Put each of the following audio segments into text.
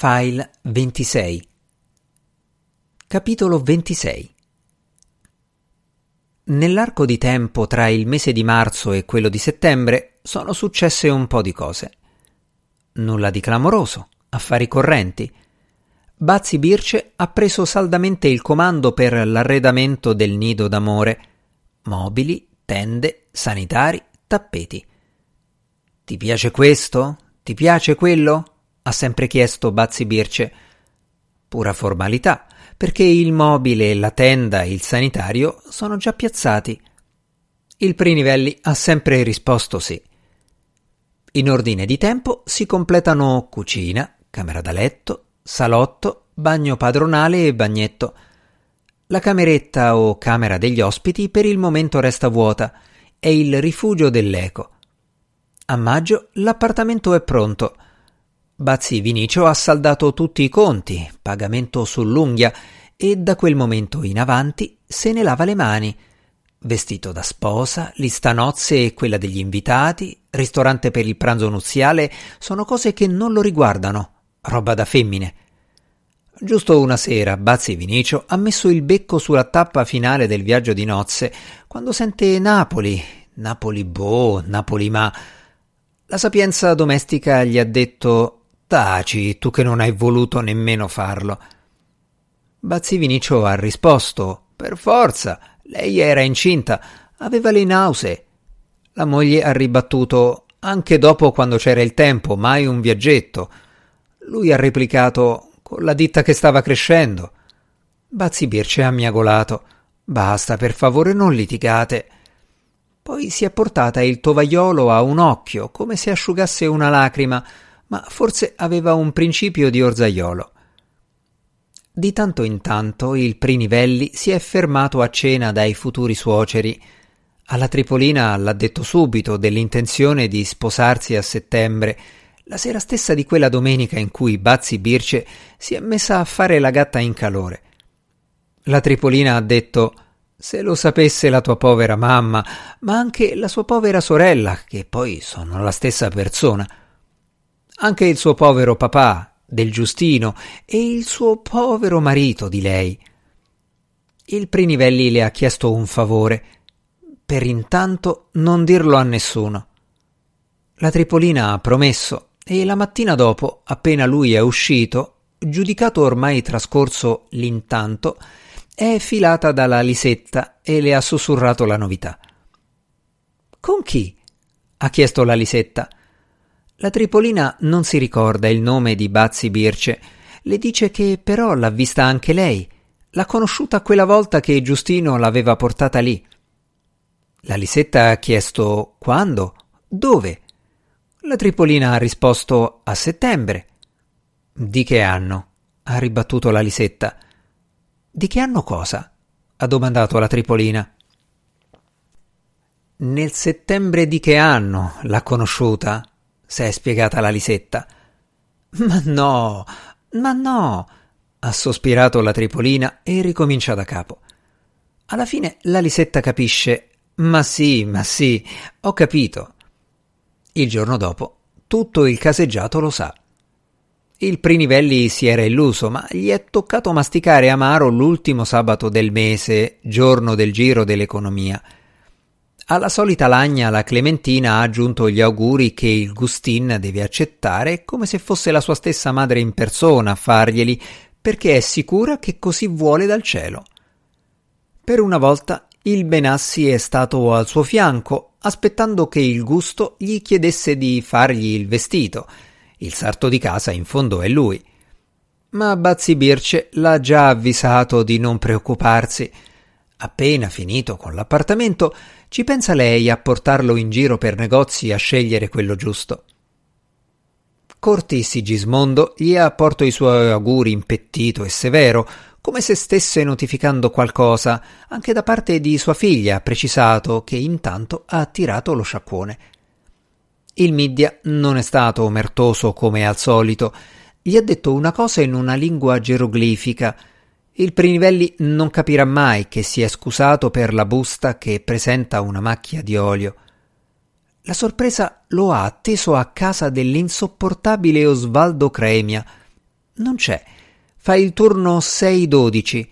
File 26 Capitolo 26 Nell'arco di tempo tra il mese di marzo e quello di settembre sono successe un po' di cose. Nulla di clamoroso, affari correnti. Bazzi Birce ha preso saldamente il comando per l'arredamento del nido d'amore. Mobili, tende, sanitari, tappeti. Ti piace questo? Ti piace quello? Ha sempre chiesto Bazzi Birce. Pura formalità, perché il mobile, la tenda e il sanitario sono già piazzati. Il Prinivelli ha sempre risposto sì. In ordine di tempo si completano cucina, camera da letto, salotto, bagno padronale e bagnetto. La cameretta o camera degli ospiti per il momento resta vuota, è il rifugio dell'eco. A maggio l'appartamento è pronto. Bazzi Vinicio ha saldato tutti i conti, pagamento sull'unghia, e da quel momento in avanti se ne lava le mani. Vestito da sposa, lista nozze e quella degli invitati, ristorante per il pranzo nuziale, sono cose che non lo riguardano, roba da femmine. Giusto una sera Bazzi Vinicio ha messo il becco sulla tappa finale del viaggio di nozze, quando sente Napoli, Napoli boh, Napoli ma. La sapienza domestica gli ha detto Taci, tu che non hai voluto nemmeno farlo. Bazzi Vinicio ha risposto Per forza, lei era incinta, aveva le nausee. La moglie ha ribattuto Anche dopo quando c'era il tempo, mai un viaggetto. Lui ha replicato Con la ditta che stava crescendo. Bazzi Birce ha miagolato Basta, per favore, non litigate. Poi si è portata il tovagliolo a un occhio, come se asciugasse una lacrima, ma forse aveva un principio di orzaiolo. Di tanto in tanto il Prinivelli si è fermato a cena dai futuri suoceri. Alla Tripolina l'ha detto subito dell'intenzione di sposarsi a settembre, la sera stessa di quella domenica in cui Bazzi Birce si è messa a fare la gatta in calore. La Tripolina ha detto se lo sapesse la tua povera mamma, ma anche la sua povera sorella, che poi sono la stessa persona. Anche il suo povero papà, del Giustino, e il suo povero marito di lei. Il Prinivelli le ha chiesto un favore, per intanto non dirlo a nessuno. La Tripolina ha promesso, e la mattina dopo, appena lui è uscito, giudicato ormai trascorso l'intanto, è filata dalla Lisetta e le ha sussurrato la novità. Con chi? ha chiesto la Lisetta. La Tripolina non si ricorda il nome di Bazzi Birce, le dice che però l'ha vista anche lei, l'ha conosciuta quella volta che Giustino l'aveva portata lì. La Lisetta ha chiesto quando, dove. La Tripolina ha risposto a settembre. Di che anno? ha ribattuto la Lisetta. Di che anno cosa? ha domandato la Tripolina. Nel settembre di che anno l'ha conosciuta? S'è spiegata la Lisetta. Ma no, ma no, ha sospirato la Tripolina e ricomincia da capo. Alla fine la Lisetta capisce. Ma sì, ma sì, ho capito. Il giorno dopo tutto il caseggiato lo sa. Il Prinivelli si era illuso, ma gli è toccato masticare amaro l'ultimo sabato del mese, giorno del giro dell'economia. Alla solita lagna la Clementina ha aggiunto gli auguri che il Gustin deve accettare come se fosse la sua stessa madre in persona a farglieli, perché è sicura che così vuole dal cielo. Per una volta il Benassi è stato al suo fianco, aspettando che il gusto gli chiedesse di fargli il vestito. Il sarto di casa in fondo è lui. Ma Bazzi Birce l'ha già avvisato di non preoccuparsi. Appena finito con l'appartamento, ci pensa lei a portarlo in giro per negozi a scegliere quello giusto. Corti Sigismondo gli ha porto i suoi auguri impettito e severo, come se stesse notificando qualcosa, anche da parte di sua figlia precisato che intanto ha tirato lo sciacquone. Il Middia non è stato omertoso come al solito, gli ha detto una cosa in una lingua geroglifica, il Prinivelli non capirà mai che si è scusato per la busta che presenta una macchia di olio. La sorpresa lo ha atteso a casa dell'insopportabile Osvaldo Cremia. Non c'è. Fa il turno 6-12.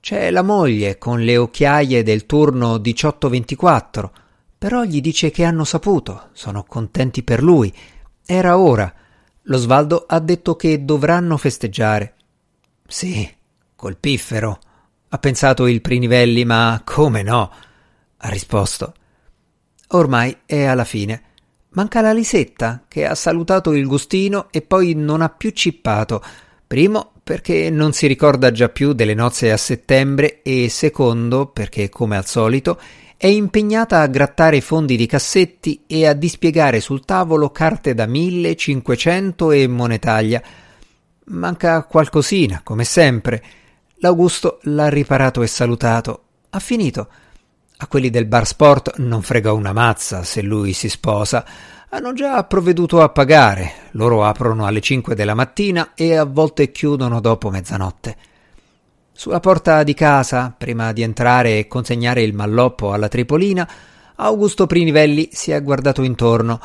C'è la moglie con le occhiaie del turno 18-24. Però gli dice che hanno saputo. Sono contenti per lui. Era ora. Lo Svaldo ha detto che dovranno festeggiare. Sì, col piffero. Ha pensato il Prinivelli, ma come no? Ha risposto. Ormai è alla fine. Manca la Lisetta, che ha salutato il Gustino e poi non ha più cippato. Primo, perché non si ricorda già più delle nozze a settembre e secondo, perché, come al solito, è impegnata a grattare fondi di cassetti e a dispiegare sul tavolo carte da mille, cinquecento e monetaglia. Manca qualcosina, come sempre. L'Augusto l'ha riparato e salutato. Ha finito. A quelli del bar sport non frega una mazza se lui si sposa. Hanno già provveduto a pagare. Loro aprono alle cinque della mattina e a volte chiudono dopo mezzanotte. Sulla porta di casa, prima di entrare e consegnare il malloppo alla Tripolina, Augusto Prinivelli si è guardato intorno.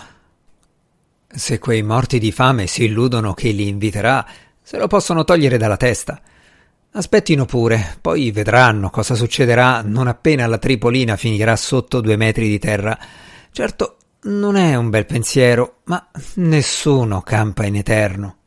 Se quei morti di fame si illudono che li inviterà, se lo possono togliere dalla testa. Aspettino pure, poi vedranno cosa succederà non appena la Tripolina finirà sotto due metri di terra. Certo, non è un bel pensiero, ma nessuno campa in eterno.